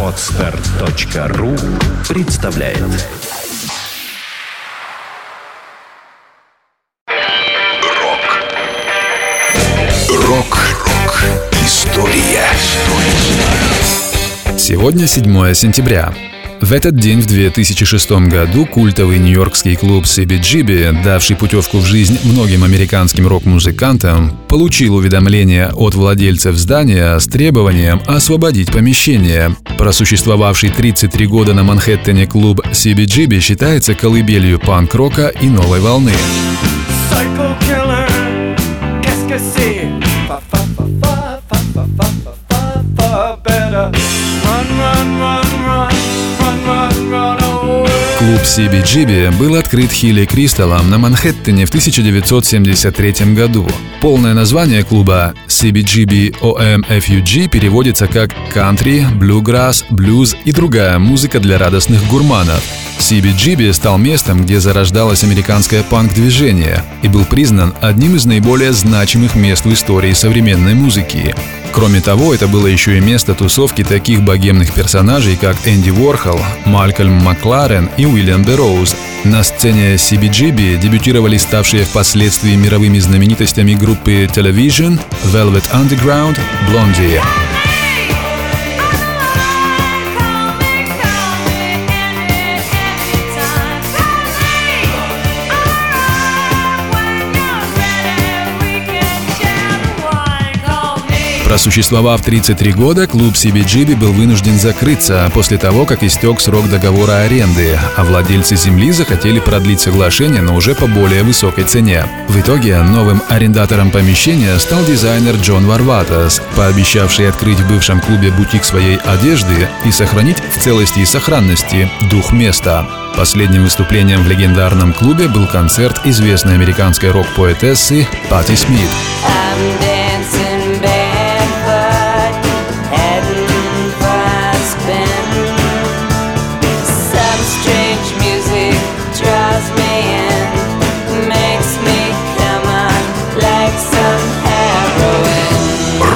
Отстар.ру представляет. Рок. Рок-рок История. Сегодня 7 сентября. В этот день в 2006 году культовый нью-йоркский клуб CBGB, давший путевку в жизнь многим американским рок-музыкантам, получил уведомление от владельцев здания с требованием освободить помещение. Просуществовавший 33 года на Манхэттене клуб CBGB считается колыбелью панк-рока и новой волны. Qu'est-ce que c'est? Клуб CBGB был открыт Хилли Кристаллом на Манхэттене в 1973 году. Полное название клуба CBGB OMFUG переводится как «Country, Bluegrass, Blues и другая музыка для радостных гурманов». CBGB стал местом, где зарождалось американское панк-движение и был признан одним из наиболее значимых мест в истории современной музыки. Кроме того, это было еще и место тусовки таких богемных персонажей, как Энди Уорхол, Малькольм Макларен и Уильям Берроуз. На сцене CBGB дебютировали ставшие впоследствии мировыми знаменитостями группы Television, Velvet Underground, Blondie. Просуществовав 33 года, клуб CBGB был вынужден закрыться после того, как истек срок договора аренды, а владельцы земли захотели продлить соглашение, но уже по более высокой цене. В итоге новым арендатором помещения стал дизайнер Джон Варватас, пообещавший открыть в бывшем клубе бутик своей одежды и сохранить в целости и сохранности дух места. Последним выступлением в легендарном клубе был концерт известной американской рок-поэтессы Патти Смит.